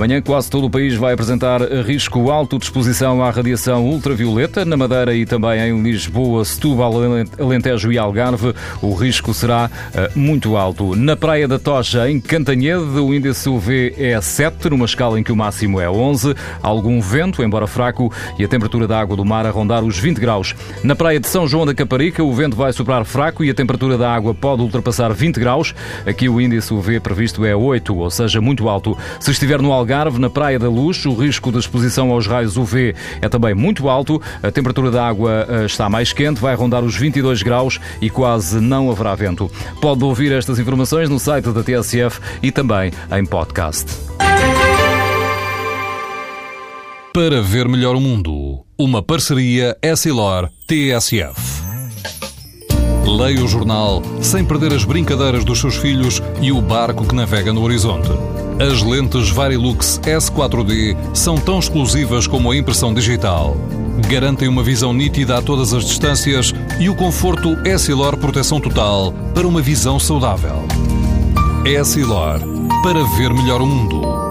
Amanhã quase todo o país vai apresentar risco alto de exposição à radiação ultravioleta. Na Madeira e também em Lisboa, Setúbal, Alentejo e Algarve, o risco será uh, muito alto. Na Praia da Tocha, em Cantanhede, o índice UV é 7, numa escala em que o máximo é 11. Algum vento, embora fraco, e a temperatura da água do mar a rondar os 20 graus. Na Praia de São João da Caparica, o vento vai soprar fraco e a temperatura da água pode ultrapassar 20 graus. Aqui o índice UV previsto é 8, ou seja, muito alto. Se estiver no Algarve, Algarve, na Praia da Luz, o risco de exposição aos raios UV é também muito alto. A temperatura da água eh, está mais quente, vai rondar os 22 graus e quase não haverá vento. Pode ouvir estas informações no site da TSF e também em podcast. Para ver melhor o mundo, uma parceria Essilor-TSF. Leia o jornal sem perder as brincadeiras dos seus filhos e o barco que navega no horizonte. As lentes Varilux S4D são tão exclusivas como a impressão digital. Garantem uma visão nítida a todas as distâncias e o conforto Essilor Proteção Total para uma visão saudável. Essilor, para ver melhor o mundo.